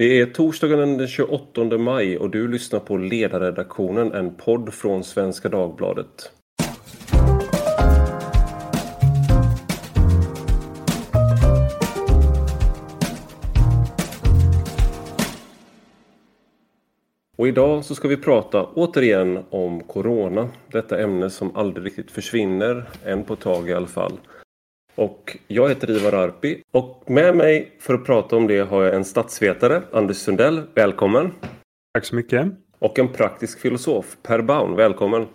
Det är torsdagen den 28 maj och du lyssnar på Ledarredaktionen, en podd från Svenska Dagbladet. Och idag så ska vi prata återigen om Corona. Detta ämne som aldrig riktigt försvinner, än på ett tag i alla fall. Och jag heter Ivar Arpi och med mig för att prata om det har jag en statsvetare, Anders Sundell. Välkommen! Tack så mycket! Och en praktisk filosof, Per Baun. Välkommen!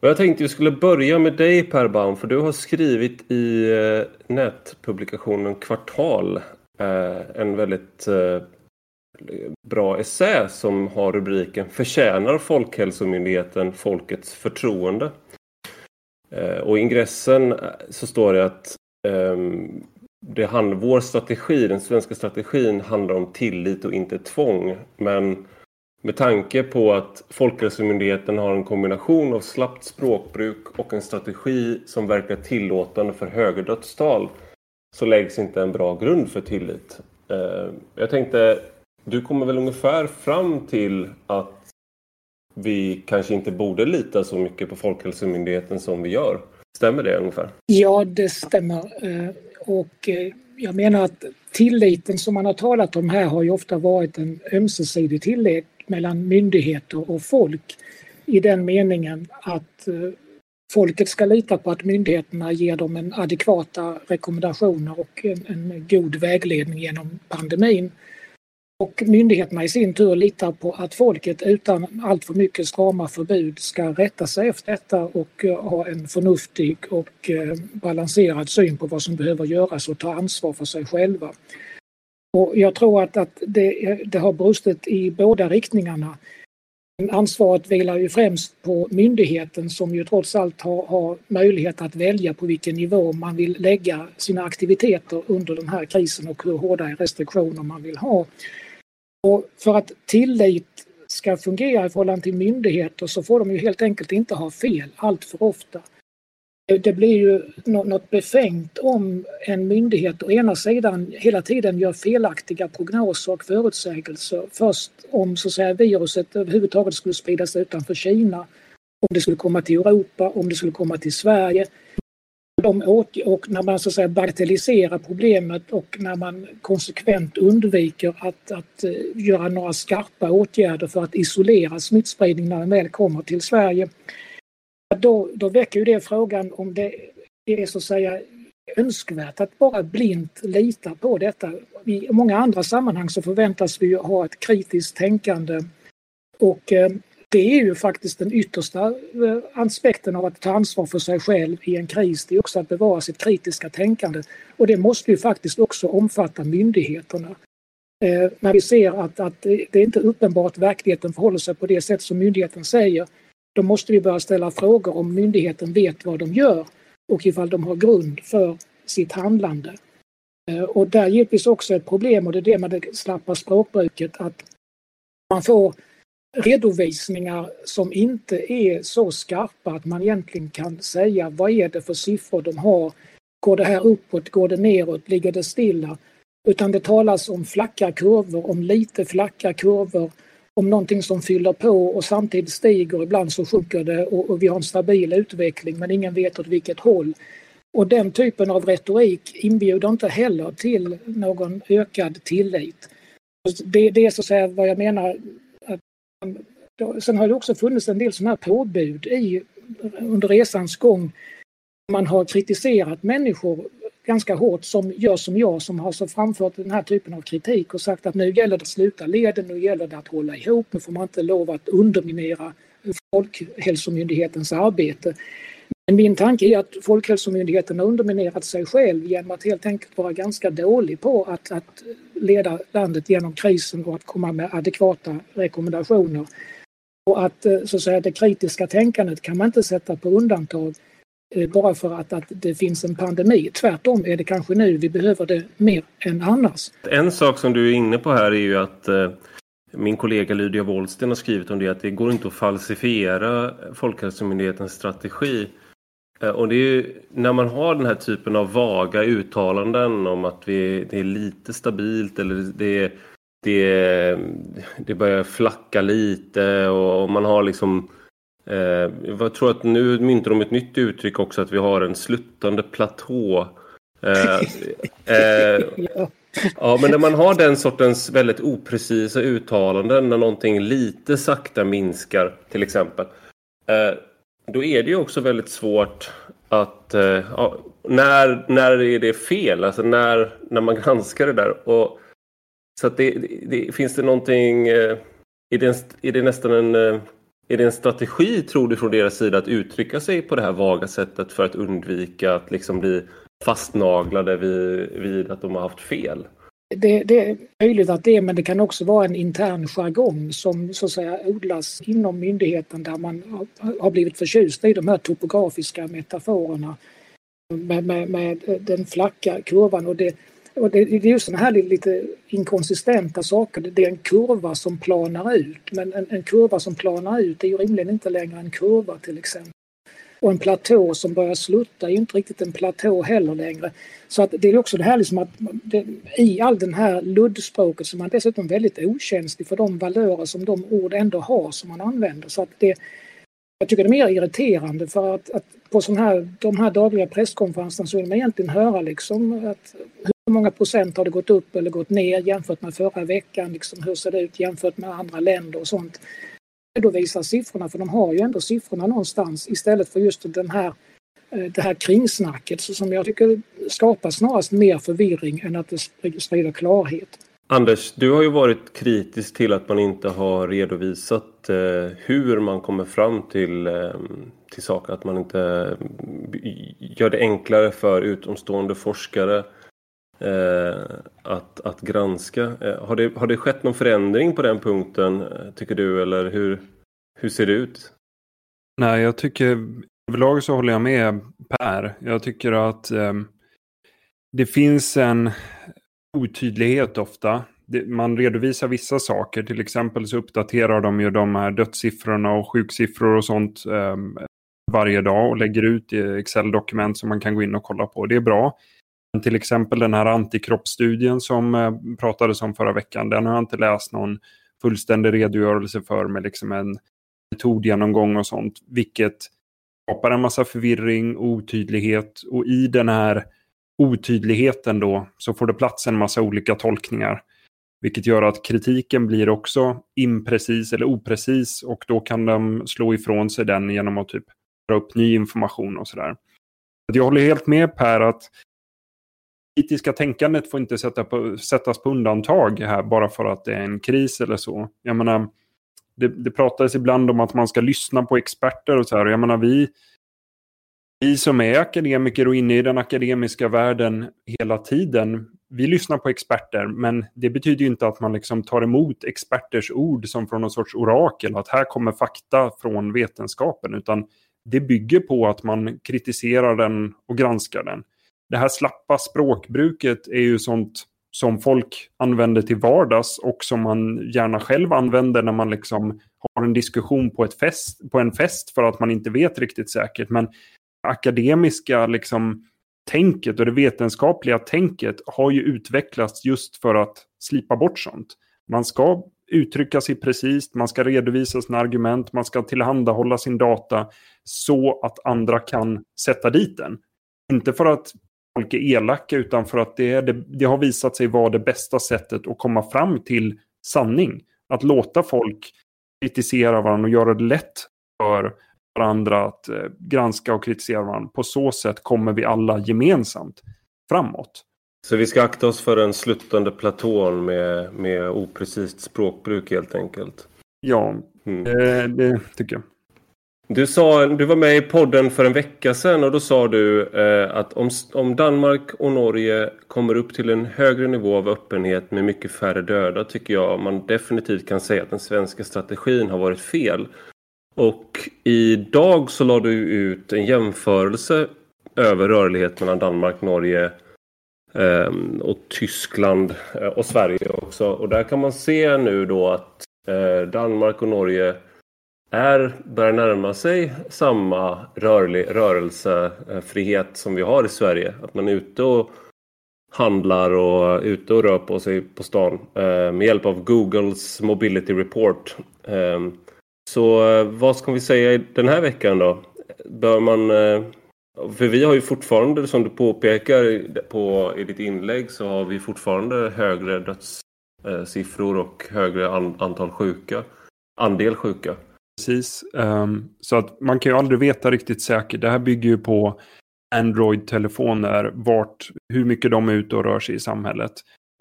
Jag tänkte vi skulle börja med dig Per Baun, för du har skrivit i eh, nätpublikationen Kvartal eh, en väldigt eh, bra essä som har rubriken Förtjänar Folkhälsomyndigheten folkets förtroende? Och i ingressen så står det att Ehm, det hand, vår strategi, den svenska strategin handlar om tillit och inte tvång. Men med tanke på att Folkhälsomyndigheten har en kombination av slappt språkbruk och en strategi som verkar tillåtande för högre dödstal så läggs inte en bra grund för tillit. Ehm, jag tänkte, du kommer väl ungefär fram till att vi kanske inte borde lita så mycket på Folkhälsomyndigheten som vi gör. Stämmer det ungefär? Ja, det stämmer. Eh, och eh, jag menar att tilliten som man har talat om här har ju ofta varit en ömsesidig tillit mellan myndigheter och folk i den meningen att eh, folket ska lita på att myndigheterna ger dem en adekvata rekommendationer och en, en god vägledning genom pandemin. Och myndigheterna i sin tur litar på att folket utan allt för mycket strama förbud ska rätta sig efter detta och eh, ha en förnuftig och eh, balanserad syn på vad som behöver göras och ta ansvar för sig själva. Och jag tror att, att det, eh, det har brustit i båda riktningarna. Ansvaret vilar ju främst på myndigheten som ju trots allt har, har, möjlighet att välja på vilken nivå man vill lägga sina aktiviteter under den här krisen och hur hårda restriktioner man vill ha. Och för att tillit ska fungera i förhållande till myndigheter så får de ju helt enkelt inte ha fel allt för ofta. Det blir ju något befängt om en myndighet å ena sidan hela tiden gör felaktiga prognoser och förutsägelser. Först om så att säga, viruset överhuvudtaget skulle spridas utanför Kina, om det skulle komma till Europa, om det skulle komma till Sverige de och när man så att säga bagatelliserar problemet och när man konsekvent undviker att, att eh, göra några skarpa åtgärder för att isolera smittspridning när den väl kommer till Sverige. Då, då väcker ju det frågan om det är så att säga önskvärt att bara blint lita på detta. I många andra sammanhang så förväntas vi ha ett kritiskt tänkande och eh, det är ju faktiskt den yttersta eh, aspekten av att ta ansvar för sig själv i en kris. Det är också att bevara sitt kritiska tänkande. Och det måste ju faktiskt också omfatta myndigheterna. Eh, när vi ser att, att det är inte uppenbart verkligheten förhåller sig på det sätt som myndigheten säger, då måste vi börja ställa frågor om myndigheten vet vad de gör och ifall de har grund för sitt handlande. Eh, och där givetvis också ett problem och det är det med det slappa språkbruket att man får redovisningar som inte är så skarpa att man egentligen kan säga vad är det för siffror de har. Går det här uppåt, går det neråt, ligger det stilla? Utan det talas om flacka kurvor, om lite flacka kurvor, om någonting som fyller på och samtidigt stiger, ibland så sjunker det och, och vi har en stabil utveckling men ingen vet åt vilket håll. Och den typen av retorik inbjuder inte heller till någon ökad tillit. Det, det är så att säga vad jag menar Sen har det också funnits en del sådana här påbud i, under resans gång. Man har kritiserat människor ganska hårt som gör som jag som har så framfört den här typen av kritik och sagt att nu gäller det att sluta leden, nu gäller det att hålla ihop, nu får man inte lov att underminera Folkhälsomyndighetens arbete. Men min tanke är att Folkhälsomyndigheten har underminerat sig själv genom att helt enkelt vara ganska dålig på att, att leda landet genom krisen och att komma med adekvata rekommendationer. Och att, eh, så att säga, det kritiska tänkandet kan man inte sätta på undantag eh, bara för att, att det finns en pandemi. Tvärtom är det kanske nu vi behöver det mer än annars. En sak som du är inne på här är ju att eh, min kollega Lydia Wollsten har skrivit om det att det går inte att falsifiera Folkhälsomyndighetens strategi. Eh, och det är ju när man har den här typen av vaga uttalanden om att vi, det är lite stabilt eller det är det, det börjar flacka lite och man har liksom eh, jag tror att nu myntar de ett nytt uttryck också att vi har en sluttande platå. Eh, eh, ja. men när man har den sortens väldigt oprecisa uttalanden när någonting lite sakta minskar till exempel. Då är det ju också väldigt svårt att eh, ja, när, när är det fel? Alltså när, när man granskar det där. Och, så att det, det, det finns det någonting, eh, är, det en, är det nästan en eh, är det en strategi tror du från deras sida att uttrycka sig på det här vaga sättet för att undvika att liksom bli fastnaglade vid, vid att de har haft fel? Det, det, är möjligt att det är, men det kan också vara en intern jargong som så att säga odlas inom myndigheten där man har blivit förtjust i de här topografiska metaforerna med, med, med den flacka kurvan. Och det, och det, det är just sådana här lite inkonsistenta saker. Det är en kurva som planar ut, men en, en kurva som planar ut är ju rimligen inte längre en kurva till exempel. Och en platå som börjar slutta är ju inte riktigt en platå heller längre. Så att det är också det här liksom att det, i all den här luddspråket så är man dessutom väldigt okänslig för de valörer som de ord ändå har som man använder. Så att det, jag tycker det är mer irriterande för att, att på sån här, de här dagliga presskonferenserna så vill man egentligen höra liksom att hur många procent har det gått upp eller gått ner jämfört med förra veckan? Liksom, hur ser det ut jämfört med andra länder och sånt? Redovisa siffrorna för de har ju ändå siffrorna någonstans istället för just den här, eh, det här kringsnacket som jag tycker skapar snarast mer förvirring än att det sprider klarhet. Anders, du har ju varit kritisk till att man inte har redovisat eh, hur man kommer fram till, eh, till saker. Att man inte eh, gör det enklare för utomstående forskare Eh, att, att granska. Eh, har, det, har det skett någon förändring på den punkten eh, tycker du eller hur, hur ser det ut? Nej, jag tycker överlag så håller jag med Per. Jag tycker att ehm, det finns en otydlighet ofta. Man redovisar vissa saker, till exempel så uppdaterar de ju de här dödssiffrorna och sjuksiffror och sånt eh, varje dag och lägger ut i Excel-dokument som man kan gå in och kolla på. Det är bra. Till exempel den här antikroppsstudien som eh, pratades om förra veckan, den har jag inte läst någon fullständig redogörelse för med liksom en metodgenomgång och sånt, vilket skapar en massa förvirring och otydlighet. Och i den här otydligheten då så får det plats en massa olika tolkningar. Vilket gör att kritiken blir också imprecis eller oprecis och då kan de slå ifrån sig den genom att typ dra upp ny information och sådär. Jag håller helt med Per att kritiska tänkandet får inte sätta på, sättas på undantag här bara för att det är en kris eller så. Jag menar, det, det pratades ibland om att man ska lyssna på experter och så här. Jag menar, vi, vi som är akademiker och inne i den akademiska världen hela tiden, vi lyssnar på experter, men det betyder ju inte att man liksom tar emot experters ord som från någon sorts orakel, att här kommer fakta från vetenskapen, utan det bygger på att man kritiserar den och granskar den. Det här slappa språkbruket är ju sånt som folk använder till vardags och som man gärna själv använder när man liksom har en diskussion på, ett fest, på en fest för att man inte vet riktigt säkert. Men akademiska liksom, tänket och det vetenskapliga tänket har ju utvecklats just för att slipa bort sånt. Man ska uttrycka sig precis, man ska redovisa sina argument, man ska tillhandahålla sin data så att andra kan sätta dit den. Inte för att folk är elaka utan för att det, det, det har visat sig vara det bästa sättet att komma fram till sanning. Att låta folk kritisera varandra och göra det lätt för varandra att eh, granska och kritisera varandra. På så sätt kommer vi alla gemensamt framåt. Så vi ska akta oss för den sluttande platån med, med oprecist språkbruk helt enkelt? Ja, mm. det, det tycker jag. Du, sa, du var med i podden för en vecka sedan och då sa du eh, att om, om Danmark och Norge kommer upp till en högre nivå av öppenhet med mycket färre döda tycker jag man definitivt kan säga att den svenska strategin har varit fel. Och idag så lade du ut en jämförelse över rörlighet mellan Danmark, Norge eh, och Tyskland eh, och Sverige också. Och där kan man se nu då att eh, Danmark och Norge är, börjar närma sig samma rörlig, rörelsefrihet som vi har i Sverige. Att man är ute och handlar och är ute och rör på sig på stan eh, med hjälp av Googles Mobility Report. Eh, så eh, vad ska vi säga den här veckan då? Bör man för vi har ju fortfarande, som du påpekar på, i ditt inlägg, så har vi fortfarande högre dödssiffror och högre an, antal sjuka. Andel sjuka. Precis. Um, så att man kan ju aldrig veta riktigt säkert. Det här bygger ju på Android-telefoner, vart, hur mycket de är ute och rör sig i samhället.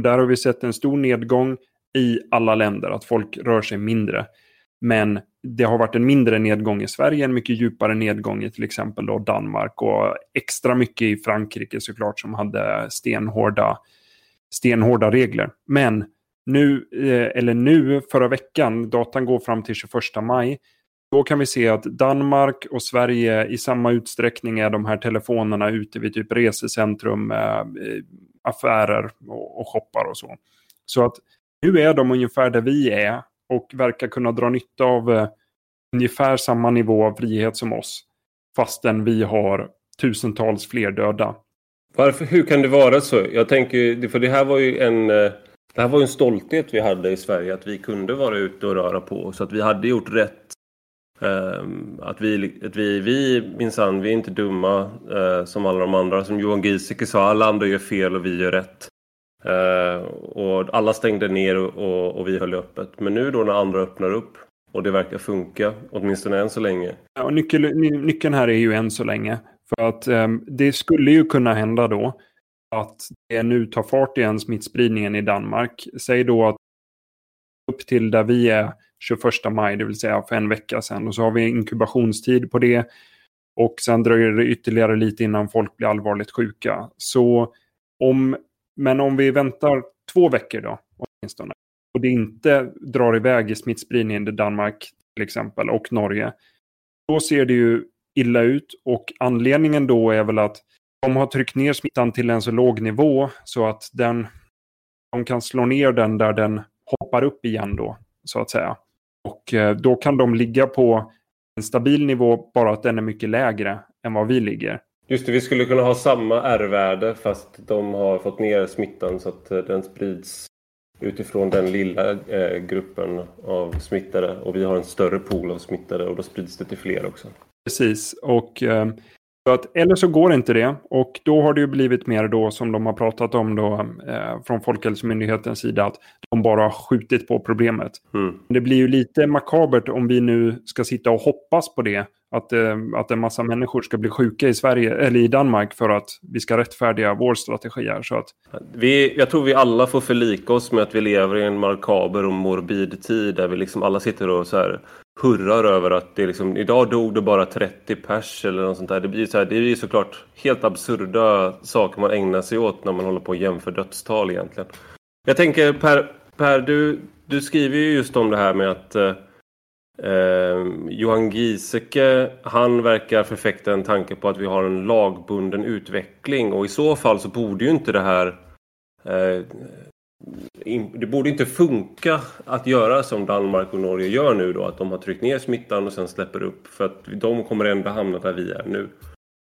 Där har vi sett en stor nedgång i alla länder, att folk rör sig mindre. Men det har varit en mindre nedgång i Sverige, en mycket djupare nedgång i till exempel då Danmark och extra mycket i Frankrike såklart som hade stenhårda, stenhårda regler. Men nu, eh, eller nu förra veckan, datan går fram till 21 maj, då kan vi se att Danmark och Sverige i samma utsträckning är de här telefonerna ute vid typ resecentrum, eh, eh, affärer och, och shoppar och så. Så att nu är de ungefär där vi är och verkar kunna dra nytta av ungefär samma nivå av frihet som oss. Fastän vi har tusentals fler döda. Varför, hur kan det vara så? Jag tänker, för det här var ju en, eh, det här var en stolthet vi hade i Sverige att vi kunde vara ute och röra på oss. Att vi hade gjort rätt. Ehm, att vi, att vi, vi minsann, vi är inte dumma eh, som alla de andra. Som Johan Giesecke sa, alla andra gör fel och vi gör rätt. Eh, och alla stängde ner och, och, och, vi höll öppet. Men nu då när andra öppnar upp och det verkar funka, åtminstone än så länge. Ja, nyckel, nyckeln här är ju än så länge. För att um, det skulle ju kunna hända då att det nu tar fart igen smittspridningen i Danmark. Säg då att upp till där vi är 21 maj, det vill säga för en vecka sedan. Och så har vi inkubationstid på det. Och sen dröjer det ytterligare lite innan folk blir allvarligt sjuka. Så om men om vi väntar två veckor då, åtminstone, och det inte drar iväg i smittspridningen i Danmark till exempel och Norge, då ser det ju illa ut och anledningen då är väl att de har tryckt ner smittan till en så låg nivå så att den, de kan slå ner den där den hoppar upp igen då, så att säga. Och eh, då kan de ligga på en stabil nivå, bara att den är mycket lägre än vad vi ligger. Just det, vi skulle kunna ha samma R-värde fast de har fått ner smittan så att eh, den sprids utifrån den lilla eh, gruppen av smittade och vi har en större pool av smittade och då sprids det till fler också. Precis, och eh, så att, eller så går inte det och då har det ju blivit mer då som de har pratat om då eh, från Folkhälsomyndighetens sida att de bara har skjutit på problemet. Mm. Det blir ju lite makabert om vi nu ska sitta och hoppas på det att, eh, att en massa människor ska bli sjuka i Sverige eller i Danmark för att vi ska rättfärdiga vår strategi här. Så att... vi, jag tror vi alla får förlika oss med att vi lever i en makaber och morbid tid där vi liksom alla sitter och så här hurrar över att det liksom, idag dog det bara 30 pers eller något sånt där. Det blir, så här, det blir såklart helt absurda saker man ägnar sig åt när man håller på och jämför dödstal egentligen. Jag tänker Per, per du, du skriver ju just om det här med att eh, eh, Johan Giesecke, han verkar förfäkta en tanke på att vi har en lagbunden utveckling och i så fall så borde ju inte det här eh, in, det borde inte funka att göra som Danmark och Norge gör nu då, att de har tryckt ner smittan och sen släpper upp för att de kommer ändå hamna där vi är nu.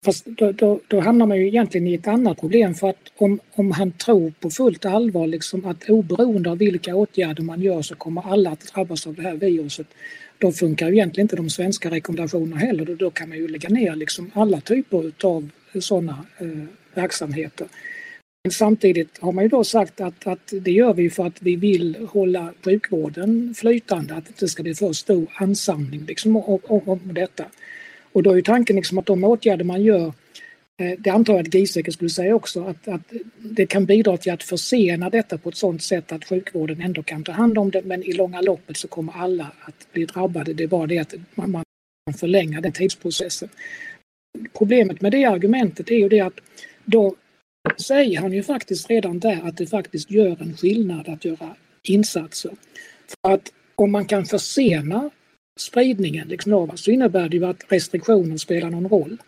Fast då, då, då, hamnar man ju egentligen i ett annat problem för att om, om han tror på fullt allvar liksom att oberoende av vilka åtgärder man gör så kommer alla att drabbas av det här viruset då funkar ju egentligen inte de svenska rekommendationerna heller. Då, då kan man ju lägga ner liksom alla typer av sådana eh, verksamheter. Men samtidigt har man ju då sagt att, att det gör vi för att vi vill hålla sjukvården flytande, att det inte ska bli för stor ansamling liksom, om, om, om detta. Och då är ju tanken liksom att de åtgärder man gör Eh, Eh, det antar jag att Giesecke skulle säga också, att, att det kan bidra till att försena detta på ett sådant sätt att sjukvården ändå kan ta hand om det men i långa loppet så kommer alla att bli drabbade. Det är bara det att man, man förlänger den tidsprocessen. Problemet med det argumentet är ju det att då säger han ju faktiskt redan där att det faktiskt gör en skillnad att göra insatser. För att om man kan försena spridningen liksom, så innebär det ju att restriktioner spelar någon roll.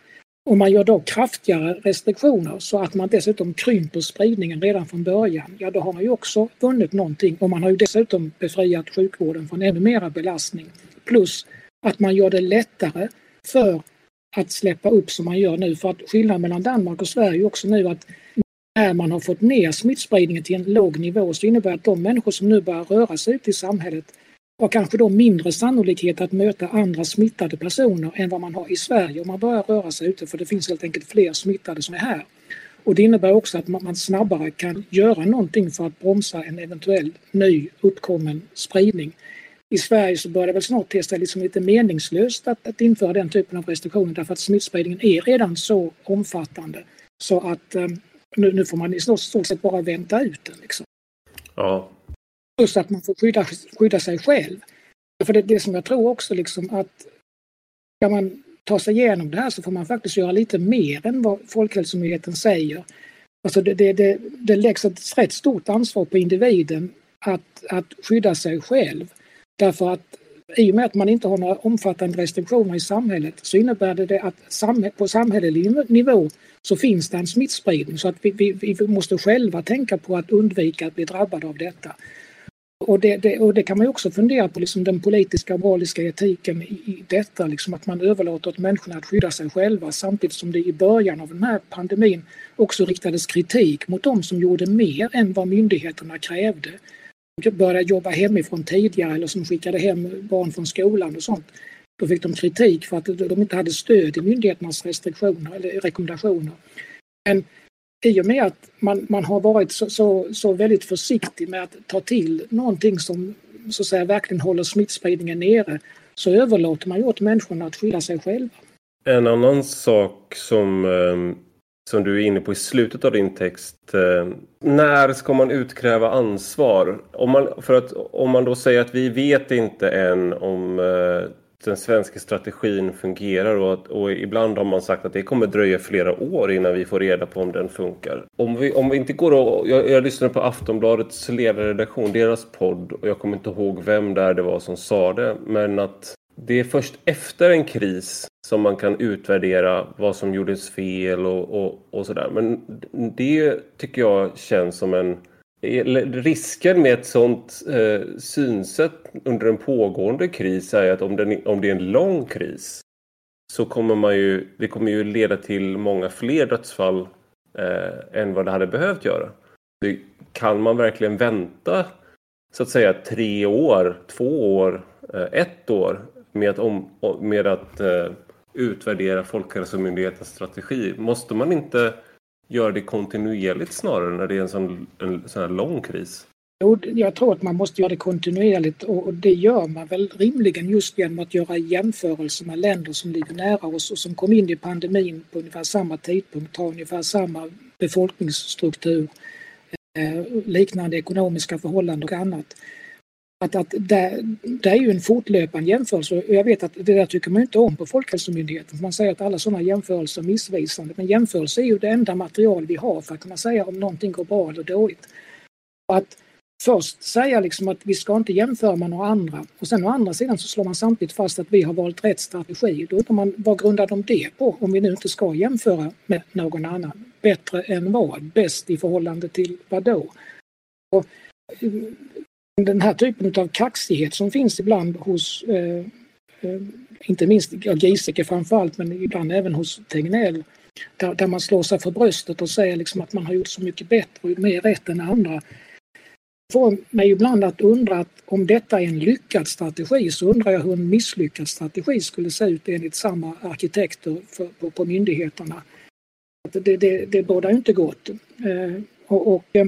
Om man gör då kraftigare restriktioner så att man dessutom krymper spridningen redan från början, ja då har man ju också vunnit någonting och man har ju dessutom befriat sjukvården från ännu mera belastning. Plus att man gör det lättare för att släppa upp som man gör nu. För att skillnaden mellan Danmark och Sverige är också nu att när man har fått ner smittspridningen till en låg nivå så innebär det att de människor som nu börjar röra sig ut i samhället har kanske då mindre sannolikhet att möta andra smittade personer än vad man har i Sverige om man börjar röra sig ute för det finns helt enkelt fler smittade som är här. Och det innebär också att man snabbare kan göra någonting för att bromsa en eventuell ny uppkommen spridning. I Sverige så börjar det väl snart testa liksom lite meningslöst att, att införa den typen av restriktioner därför att smittspridningen är redan så omfattande så att eh, nu, nu, får man i stort sett bara vänta ut den. Liksom. Ja. Plus att man får skydda, skydda sig själv. För det, det som jag tror också liksom att ska man ta sig igenom det här så får man faktiskt göra lite mer än vad Folkhälsomyndigheten säger. Alltså det, det, det, det läggs ett rätt stort ansvar på individen att, att skydda sig själv. Därför att i och med att man inte har några omfattande restriktioner i samhället så innebär det att på samhällelig nivå så finns det en smittspridning så att vi, vi, vi måste själva tänka på att undvika att bli drabbade av detta. Och det, det, och det kan man också fundera på, liksom den politiska och moraliska etiken i, i detta, liksom att man överlåter åt människorna att skydda sig själva samtidigt som det i början av den här pandemin också riktades kritik mot de som gjorde mer än vad myndigheterna krävde. Började jobba hemifrån tidigare eller som skickade hem barn från skolan och sånt. Då fick de kritik för att de inte hade stöd i myndigheternas restriktioner eller rekommendationer. Men i och med att man, man har varit så, så, så väldigt försiktig med att ta till någonting som så att säga verkligen håller smittspridningen nere så överlåter man ju åt människorna att skydda sig själva. En annan sak som, ehm, som du är inne på i slutet av din text. Ehm, när ska man utkräva ansvar? Om man, för att, om man då säger att vi vet inte än om eh, den svenska strategin fungerar och, att, och ibland har man sagt att det kommer dröja flera år innan vi får reda på om den funkar. Om vi, om vi inte går och, jag, jag lyssnade på Aftonbladets ledarredaktion, deras podd och jag kommer inte ihåg vem där det var som sa det, men att det är först efter en kris som man kan utvärdera vad som gjordes fel och, och, och sådär. Men det tycker jag känns som en Risken med ett sådant eh, synsätt under en pågående kris är att om, den, om det är en lång kris så kommer man ju, det kommer ju leda till många fler dödsfall eh, än vad det hade behövt göra. Det, kan man verkligen vänta så att säga tre år, två år, eh, ett år med att, om, med att eh, utvärdera Folkhälsomyndighetens strategi? Måste man inte göra det kontinuerligt snarare när det är en sån, en sån här lång kris? Jo, jag tror att man måste göra det kontinuerligt och det gör man väl rimligen just genom att göra jämförelser med länder som ligger nära oss och som kom in i pandemin på ungefär samma tidpunkt, har ungefär samma befolkningsstruktur, eh, liknande ekonomiska förhållanden och annat att, att det, det, är ju en fortlöpande jämförelse och jag vet att det där tycker man inte om på Folkhälsomyndigheten. Man säger att alla sådana jämförelser är missvisande. Men jämförelse är ju det enda material vi har för att kunna säga om någonting går bra eller dåligt. Och att först säga liksom att vi ska inte jämföra med några andra och sen å andra sidan så slår man samtidigt fast att vi har valt rätt strategi. Då undrar man vad grundar de det på om vi nu inte ska jämföra med någon annan? Bättre än vad? Bäst i förhållande till vad då? Och den här typen av kaxighet som finns ibland hos, eh, eh, inte minst ja, Giesecke framförallt, men ibland även hos Tegnell, där, där, man slår sig för bröstet och säger liksom att man har gjort så mycket bättre och mer rätt än andra. får mig ibland att undra att om detta är en lyckad strategi så undrar jag hur en misslyckad strategi skulle se ut enligt samma arkitekter för, på, på myndigheterna. Det, det, det bådar inte gott. Eh, och, och eh,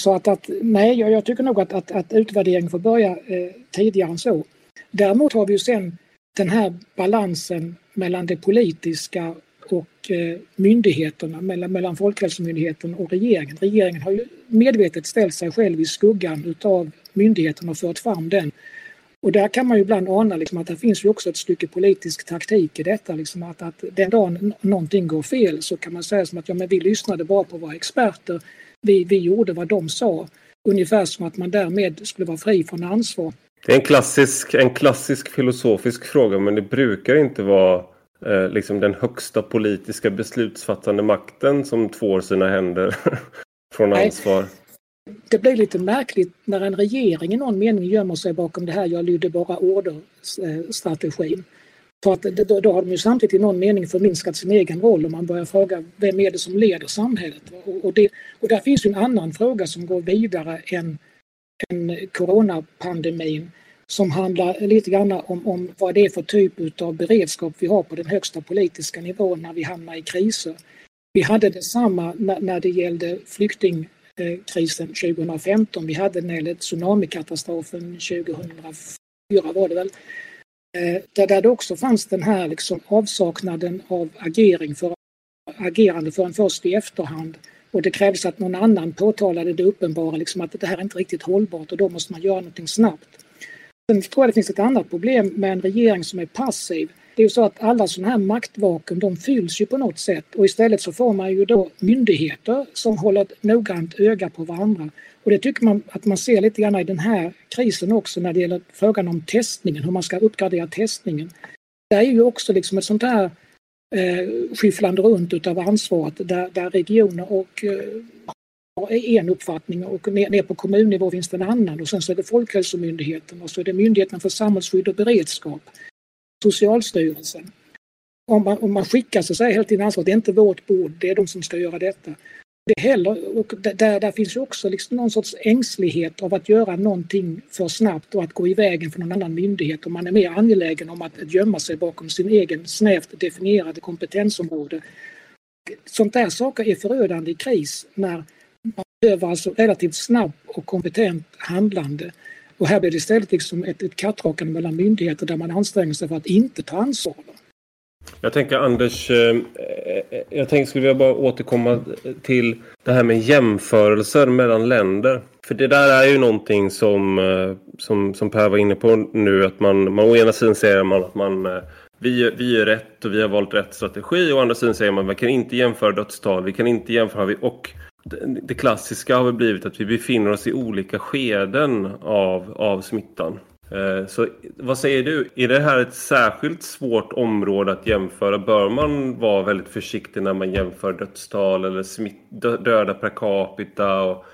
så att, att nej, jag, jag, tycker nog att, att, att utvärderingen får börja eh, tidigare än så. Däremot har vi ju sen den här balansen mellan det politiska och eh, myndigheterna, mellan, mellan Folkhälsomyndigheten och regeringen. Regeringen har ju medvetet ställt sig själv i skuggan utav myndigheten och fört fram den. Och där kan man ju ibland ana liksom att det finns ju också ett stycke politisk taktik i detta. Liksom att, att den dagen någonting går fel så kan man säga som att ja, men vi lyssnade bara på våra experter vi, vi gjorde vad de sa. Ungefär som att man därmed skulle vara fri från ansvar. Det är en klassisk, en klassisk filosofisk fråga men det brukar inte vara eh, liksom den högsta politiska beslutsfattande makten som tvår sina händer från ansvar. Det blir lite märkligt när en regering i någon mening gömmer sig bakom det här jag lydde bara order-strategin. För att då, då har de ju samtidigt i någon mening förminskat sin egen roll och man börjar fråga vem är det som leder samhället? Och, och, det, och där finns ju en annan fråga som går vidare än, än coronapandemin som handlar lite grann om, om vad det är för typ av beredskap vi har på den högsta politiska nivån när vi hamnar i kriser. Vi hade detsamma när, när det gällde flyktingkrisen 2015. Vi hade när det gällde tsunamikatastrofen 2004 var det väl. Eh, där, där det också fanns den här liksom avsaknaden av agering för, agerande förrän först i efterhand. Och det krävdes att någon annan påtalade det uppenbara, liksom att det här är inte riktigt hållbart och då måste man göra någonting snabbt. Sen tror jag det finns ett annat problem med en regering som är passiv. Det är ju så att alla sådana här maktvakuum de fylls ju på något sätt och istället så får man ju då myndigheter som håller ett noggrant öga på varandra. Och det tycker man att man ser lite grann i den här krisen också när det gäller frågan om testningen, hur man ska uppgradera testningen. Det är ju också liksom ett sånt här eh, skifflande runt utav ansvaret där, där regioner och eh, en uppfattning och ner, ner på kommunnivå finns det en annan och sen så är det Folkhälsomyndigheten och så är det Myndigheten för samhällsskydd och beredskap, Socialstyrelsen. Om man, om man skickar så säger hela tiden ansvaret, det är inte vårt bord, det är de som ska göra detta. Det heller, och där, där finns ju också liksom någon sorts ängslighet av att göra någonting för snabbt och att gå i vägen för någon annan myndighet och man är mer angelägen om att gömma sig bakom sin egen snävt definierade kompetensområde. Sånt där saker är förödande i kris när man behöver alltså relativt snabbt och kompetent handlande. Och här blir det istället liksom ett, ett kattrakande mellan myndigheter där man anstränger sig för att inte ta ansvar. Jag tänker Anders, eh, eh, jag tänkte skulle jag bara återkomma till det här med jämförelser mellan länder. För det där är ju någonting som, eh, som, som Per var inne på nu. Att man, man å ena sidan säger man att man vi, vi är rätt och vi har valt rätt strategi. Å andra sidan säger man att vi kan inte jämföra dödstal, vi kan inte jämföra. Och det klassiska har väl blivit att vi befinner oss i olika skeden av, av smittan. Eh, så vad säger du? Är det här ett särskilt svårt område att jämföra? Bör man vara väldigt försiktig när man jämför dödstal eller smitt, döda per capita och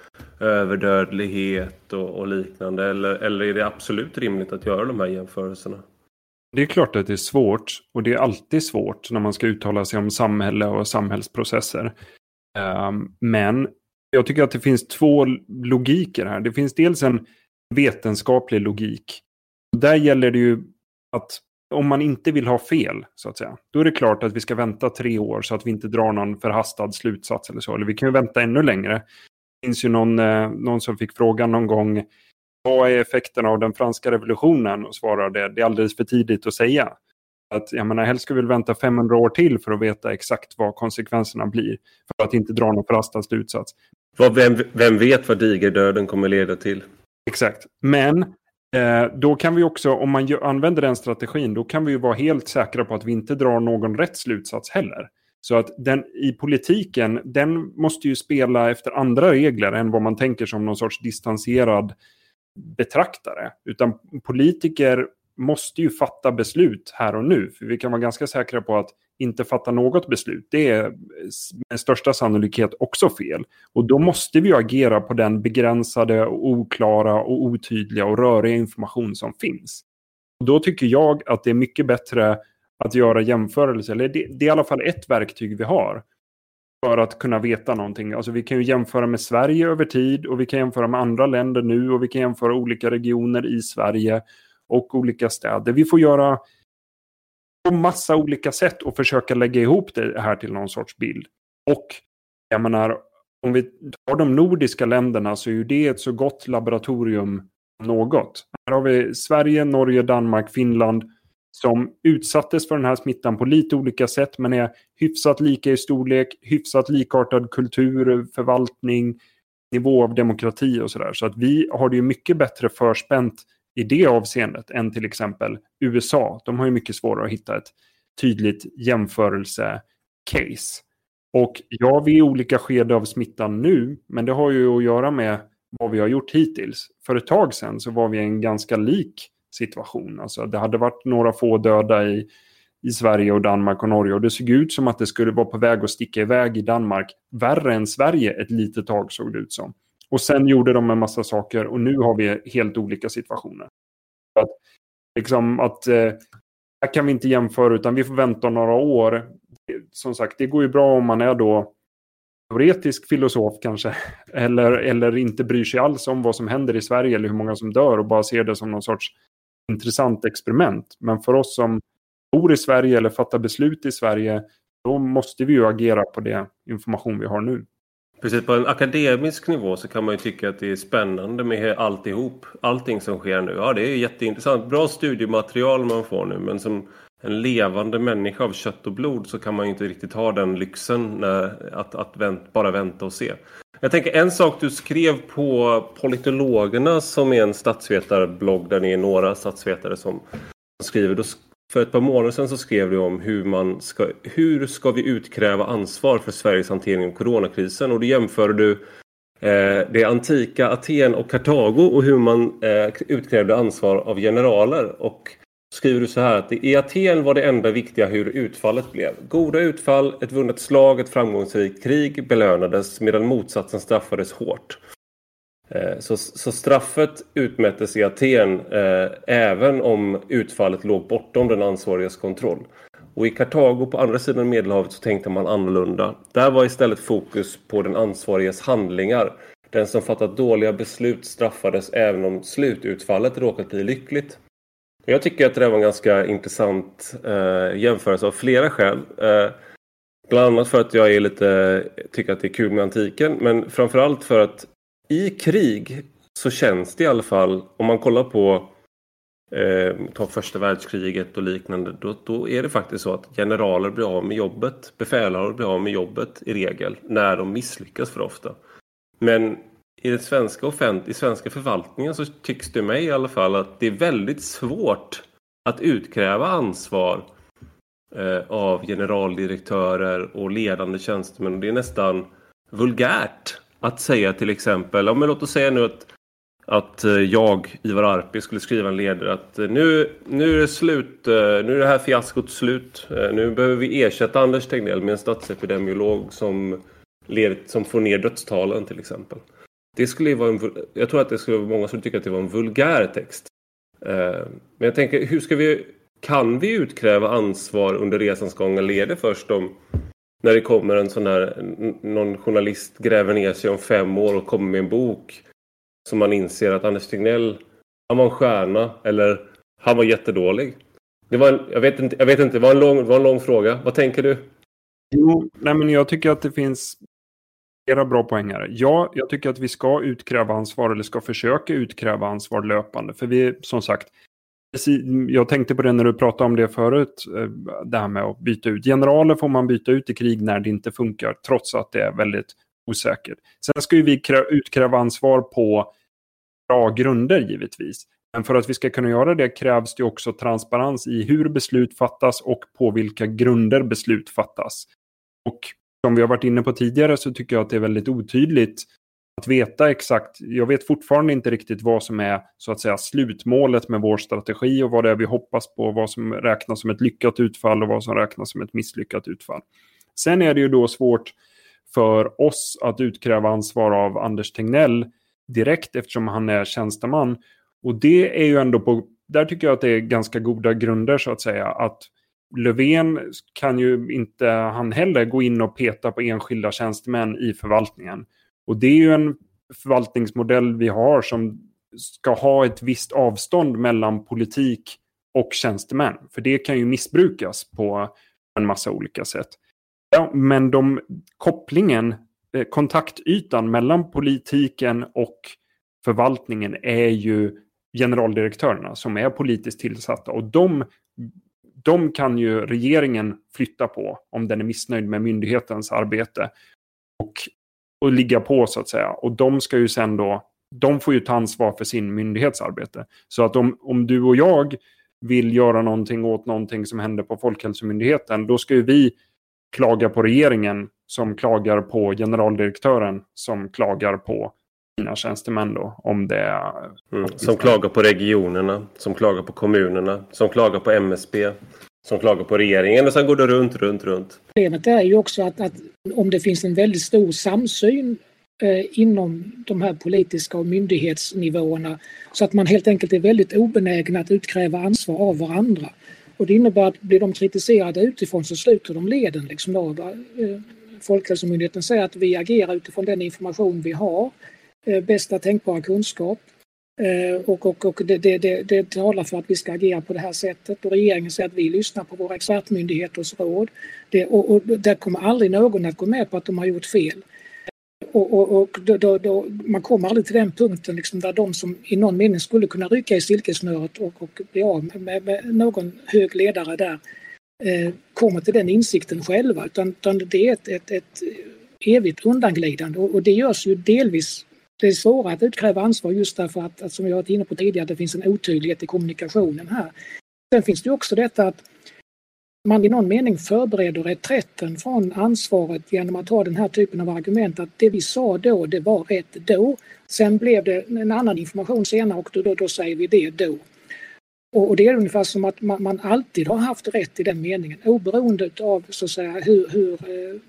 överdödlighet och, och liknande? Eller, eller är det absolut rimligt att göra de här jämförelserna? Det är klart att det är svårt och det är alltid svårt när man ska uttala sig om samhälle och samhällsprocesser. Ehm, men jag tycker att det finns två logiker här. Det finns dels en vetenskaplig logik. Där gäller det ju att om man inte vill ha fel, så att säga, då är det klart att vi ska vänta tre år så att vi inte drar någon förhastad slutsats eller så. Eller vi kan ju vänta ännu längre. Det finns ju någon, eh, någon som fick frågan någon gång, vad är effekten av den franska revolutionen? Och svarade, det är alldeles för tidigt att säga. Att, jag menar, helst ska vi vänta 500 år till för att veta exakt vad konsekvenserna blir. För att inte dra någon förhastad slutsats. Vem, vem vet vad digerdöden kommer leda till? Exakt. Men Eh, då kan vi också, om man använder den strategin, då kan vi ju vara helt säkra på att vi inte drar någon rätt slutsats heller. Så att den i politiken, den måste ju spela efter andra regler än vad man tänker som någon sorts distanserad betraktare. Utan politiker måste ju fatta beslut här och nu. För vi kan vara ganska säkra på att inte fatta något beslut, det är med största sannolikhet också fel. Och då måste vi agera på den begränsade, och oklara, och otydliga och röriga information som finns. Och då tycker jag att det är mycket bättre att göra jämförelser, eller det, det är i alla fall ett verktyg vi har för att kunna veta någonting. Alltså vi kan ju jämföra med Sverige över tid och vi kan jämföra med andra länder nu och vi kan jämföra olika regioner i Sverige och olika städer. Vi får göra på massa olika sätt och försöka lägga ihop det här till någon sorts bild. Och jag menar, om vi tar de nordiska länderna så är ju det ett så gott laboratorium något. Här har vi Sverige, Norge, Danmark, Finland som utsattes för den här smittan på lite olika sätt men är hyfsat lika i storlek, hyfsat likartad kultur, förvaltning, nivå av demokrati och sådär. Så att vi har det ju mycket bättre förspänt i det avseendet än till exempel USA. De har ju mycket svårare att hitta ett tydligt jämförelse-case. Och ja, vi är i olika skede av smittan nu, men det har ju att göra med vad vi har gjort hittills. För ett tag sedan så var vi i en ganska lik situation. Alltså det hade varit några få döda i, i Sverige och Danmark och Norge och det såg ut som att det skulle vara på väg att sticka iväg i Danmark. Värre än Sverige ett litet tag såg det ut som. Och sen gjorde de en massa saker och nu har vi helt olika situationer. Att, liksom att, eh, här kan vi inte jämföra utan vi får vänta några år. Som sagt, det går ju bra om man är då teoretisk filosof kanske. Eller, eller inte bryr sig alls om vad som händer i Sverige eller hur många som dör och bara ser det som någon sorts intressant experiment. Men för oss som bor i Sverige eller fattar beslut i Sverige, då måste vi ju agera på det information vi har nu. Precis, på en akademisk nivå så kan man ju tycka att det är spännande med alltihop. Allting som sker nu. Ja, det är jätteintressant. Bra studiematerial man får nu, men som en levande människa av kött och blod så kan man ju inte riktigt ha den lyxen när, att, att vänt, bara vänta och se. Jag tänker en sak du skrev på Politologerna som är en statsvetarblogg där ni är några statsvetare som skriver. Då, för ett par månader sedan så skrev du om hur man ska, hur ska vi utkräva ansvar för Sveriges hantering av coronakrisen och då jämför du eh, det antika Aten och Kartago och hur man eh, utkrävde ansvar av generaler. Och skriver du så här att i Aten var det enda viktiga hur utfallet blev. Goda utfall, ett vunnet slag, ett framgångsrikt krig belönades medan motsatsen straffades hårt. Eh, så, så, straffet utmättes i Aten eh, även om utfallet låg bortom den ansvarigas kontroll. Och i Kartago på andra sidan Medelhavet så tänkte man annorlunda. Där var istället fokus på den ansvariges handlingar. Den som fattat dåliga beslut straffades även om slututfallet råkat bli lyckligt. Jag tycker att det var en ganska intressant eh, jämförelse av flera skäl. Eh, bland annat för att jag är lite, tycker att det är kul med antiken men framförallt för att i krig så känns det i alla fall, om man kollar på eh, ta första världskriget och liknande, då, då är det faktiskt så att generaler blir av med jobbet. Befälhavare blir av med jobbet i regel, när de misslyckas för ofta. Men i den svenska offent i svenska förvaltningen så tycks det mig i alla fall att det är väldigt svårt att utkräva ansvar eh, av generaldirektörer och ledande tjänstemän. Det är nästan vulgärt att säga till exempel, ja, men låt oss säga nu att, att eh, jag, Ivar Arpi, skulle skriva en ledare att eh, nu, nu är det slut, eh, nu är det här fiaskot slut. Nu behöver vi ersätta Anders Tegnell med en statsepidemiolog som, led, som får ner dödstalen till exempel. Det skulle vara en, jag tror att det skulle vara många som tycker att det var en vulgär text. Men jag tänker, hur ska vi, kan vi utkräva ansvar under resans gång eller är det först om när det kommer en sån här, någon journalist gräver ner sig om fem år och kommer med en bok som man inser att Anders Tegnell, han var en stjärna eller han var jättedålig. Det var en, jag, vet inte, jag vet inte, det var en lång, var en lång fråga. Vad tänker du? Jo, nej men jag tycker att det finns flera bra poäng här. Ja, jag tycker att vi ska utkräva ansvar eller ska försöka utkräva ansvar löpande. För vi, som sagt, jag tänkte på det när du pratade om det förut, eh, det här med att byta ut. Generaler får man byta ut i krig när det inte funkar, trots att det är väldigt osäkert. Sen ska ju vi utkräva ansvar på bra grunder givetvis. Men för att vi ska kunna göra det krävs det också transparens i hur beslut fattas och på vilka grunder beslut fattas. Och som vi har varit inne på tidigare så tycker jag att det är väldigt otydligt att veta exakt. Jag vet fortfarande inte riktigt vad som är så att säga slutmålet med vår strategi och vad det är vi hoppas på, vad som räknas som ett lyckat utfall och vad som räknas som ett misslyckat utfall. Sen är det ju då svårt för oss att utkräva ansvar av Anders Tegnell direkt eftersom han är tjänsteman. Och det är ju ändå på, där tycker jag att det är ganska goda grunder så att säga. Att Löfven kan ju inte han heller gå in och peta på enskilda tjänstemän i förvaltningen. Och det är ju en förvaltningsmodell vi har som ska ha ett visst avstånd mellan politik och tjänstemän. För det kan ju missbrukas på en massa olika sätt. Ja, men de, kopplingen, eh, kontaktytan mellan politiken och förvaltningen är ju generaldirektörerna som är politiskt tillsatta. Och de, de kan ju regeringen flytta på om den är missnöjd med myndighetens arbete. Och och ligga på så att säga. Och de ska ju sen då, de får ju ta ansvar för sin myndighetsarbete. Så att om, om du och jag vill göra någonting åt någonting som händer på Folkhälsomyndigheten, då ska ju vi klaga på regeringen som klagar på generaldirektören som klagar på sina tjänstemän då. Om det är... Mm, som klagar på regionerna, som klagar på kommunerna, som klagar på MSB som klagar på regeringen och sen går det runt, runt, runt. Problemet är ju också att, att om det finns en väldigt stor samsyn eh, inom de här politiska och myndighetsnivåerna så att man helt enkelt är väldigt obenägen att utkräva ansvar av varandra. Och det innebär att blir de kritiserade utifrån så sluter de leden. Liksom då. Eh, Folkhälsomyndigheten säger att vi agerar utifrån den information vi har, eh, bästa tänkbara kunskap. Eh, och, och, och det, det, det, det talar för att vi ska agera på det här sättet och regeringen säger att vi lyssnar på våra expertmyndigheters råd. Det, och, och där kommer aldrig någon att gå med på att de har gjort fel. Och, och, och då, då, då, man kommer aldrig till den punkten liksom där de som i någon mening skulle kunna rycka i silkesnöret och, och bli av med, med, någon hög ledare där eh, kommer till den insikten själva utan, utan det är ett, ett, ett evigt undanglidande och, och det görs ju delvis det är svårare att utkräva ansvar just därför att, att, som jag varit inne på tidigare, det finns en otydlighet i kommunikationen här. Sen finns det också detta att man i någon mening förbereder reträtten från ansvaret genom att ha den här typen av argument att det vi sa då, det var rätt då. Sen blev det en annan information senare och då, då, då säger vi det då. Och, och, det är ungefär som att man, man, alltid har haft rätt i den meningen oberoende av så att säga, hur, hur eh,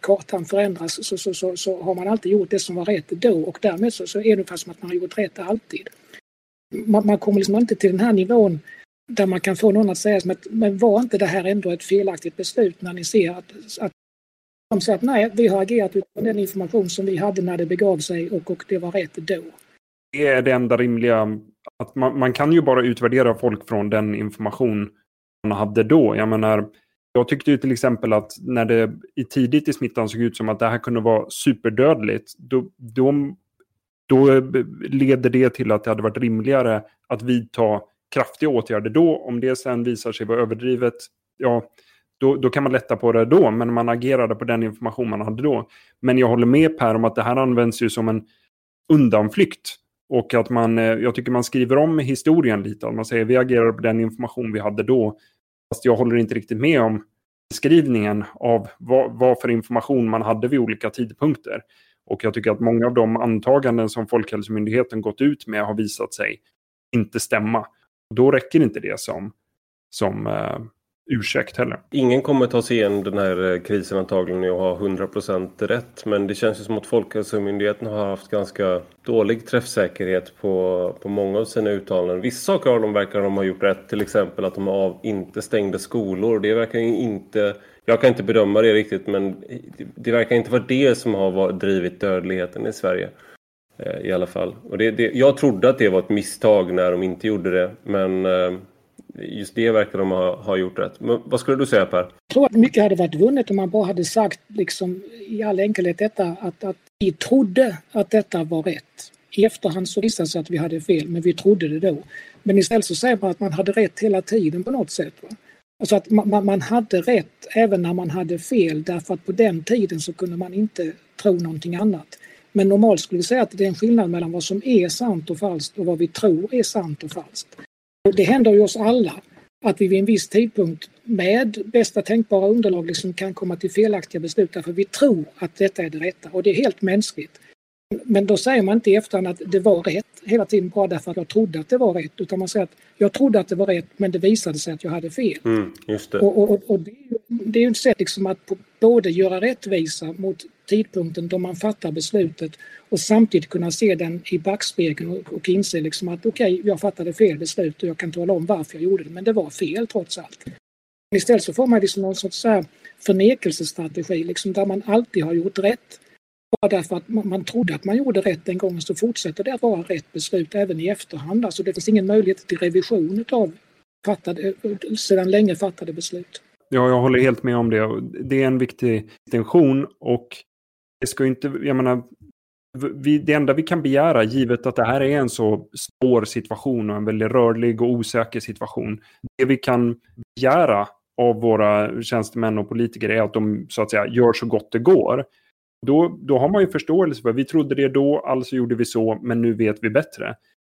kartan förändras så, så, så, så, har man alltid gjort det som var rätt då och därmed så, så är det ungefär som att man har gjort rätt alltid. Man, man kommer liksom inte till den här nivån där man kan få någon att säga som att men var inte det här ändå ett felaktigt beslut när ni ser att, att de säger att nej, vi har agerat utifrån den information som vi hade när det begav sig och, och det var rätt då. Det är det enda rimliga. Att man, man kan ju bara utvärdera folk från den information man hade då. Jag menar, jag tyckte ju till exempel att när det i tidigt i smittan såg ut som att det här kunde vara superdödligt, då, då, då leder det till att det hade varit rimligare att vidta kraftiga åtgärder då. Om det sen visar sig vara överdrivet, ja, då, då kan man lätta på det då, men man agerade på den information man hade då. Men jag håller med Per om att det här används ju som en undanflykt. Och att man, eh, jag tycker man skriver om historien lite. Att man säger vi agerade på den information vi hade då. Fast jag håller inte riktigt med om beskrivningen av vad, vad för information man hade vid olika tidpunkter. Och jag tycker att många av de antaganden som Folkhälsomyndigheten gått ut med har visat sig inte stämma. Då räcker inte det som, som eh, ursäkt heller. Ingen kommer ta sig igen den här eh, krisen antagligen och ha 100% rätt. Men det känns ju som att Folkhälsomyndigheten har haft ganska dålig träffsäkerhet på, på många av sina uttalanden. Vissa saker av dem verkar de ha gjort rätt. Till exempel att de av, inte stängde skolor. Det verkar inte... Jag kan inte bedöma det riktigt men det verkar inte vara det som har drivit dödligheten i Sverige. Eh, I alla fall. Och det, det, jag trodde att det var ett misstag när de inte gjorde det. Men eh, just det verkar de ha, ha gjort rätt. Men vad skulle du säga Per? Jag tror att mycket hade varit vunnet om man bara hade sagt liksom, i all enkelhet detta att, att vi trodde att detta var rätt. I efterhand så visade det sig att vi hade fel, men vi trodde det då. Men istället så säger man att man hade rätt hela tiden på något sätt. Va? Alltså att man, man hade rätt även när man hade fel därför att på den tiden så kunde man inte tro någonting annat. Men normalt skulle vi säga att det är en skillnad mellan vad som är sant och falskt och vad vi tror är sant och falskt. Det händer ju oss alla att vi vid en viss tidpunkt med bästa tänkbara underlag liksom kan komma till felaktiga beslut därför vi tror att detta är det rätta och det är helt mänskligt. Men då säger man inte i efterhand att det var rätt hela tiden bara därför att jag trodde att det var rätt utan man säger att jag trodde att det var rätt men det visade sig att jag hade fel. Mm, det. Och, och, och det, är ju, det är ju ett sätt liksom att både göra rättvisa mot tidpunkten då man fattar beslutet och samtidigt kunna se den i backspegeln och, och inse liksom att okej, okay, jag fattade fel beslut och jag kan tala om varför jag gjorde det, men det var fel trots allt. Istället så får man liksom någon sorts så förnekelsestrategi liksom där man alltid har gjort rätt. Bara därför att man, trodde att man gjorde rätt en gång så fortsätter det att vara rätt beslut även i efterhand. Alltså det finns ingen möjlighet till revision av fattade, sedan länge fattade beslut. Ja, jag håller helt med om det. Det är en viktig intention och det ska inte, jag menar, vi, det enda vi kan begära, givet att det här är en så svår situation och en väldigt rörlig och osäker situation, det vi kan begära av våra tjänstemän och politiker är att de så att säga gör så gott det går. Då, då har man ju förståelse för, vi trodde det då, alltså gjorde vi så, men nu vet vi bättre.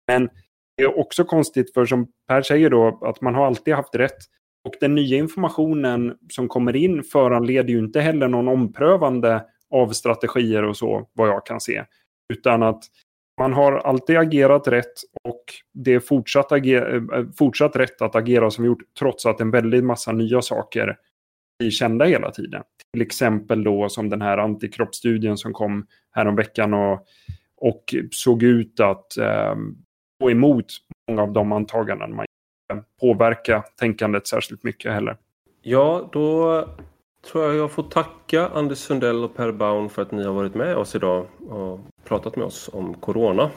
Men det är också konstigt, för som Per säger då, att man har alltid haft rätt. Och den nya informationen som kommer in föranleder ju inte heller någon omprövande av strategier och så, vad jag kan se. Utan att man har alltid agerat rätt och det är fortsatt, ager eh, fortsatt rätt att agera som gjort trots att en väldigt massa nya saker blir kända hela tiden. Till exempel då som den här antikroppsstudien som kom häromveckan och, och såg ut att eh, gå emot många av de antaganden man påverka tänkandet särskilt mycket heller. Ja, då tror jag jag får tacka Anders Sundell och Per Baun för att ni har varit med oss idag och pratat med oss om Corona.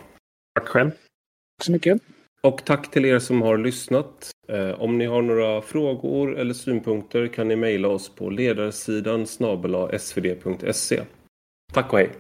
Tack själv. Tack så mycket. Och tack till er som har lyssnat. Eh, om ni har några frågor eller synpunkter kan ni mejla oss på ledarsidan snabela svd.se. Tack och hej!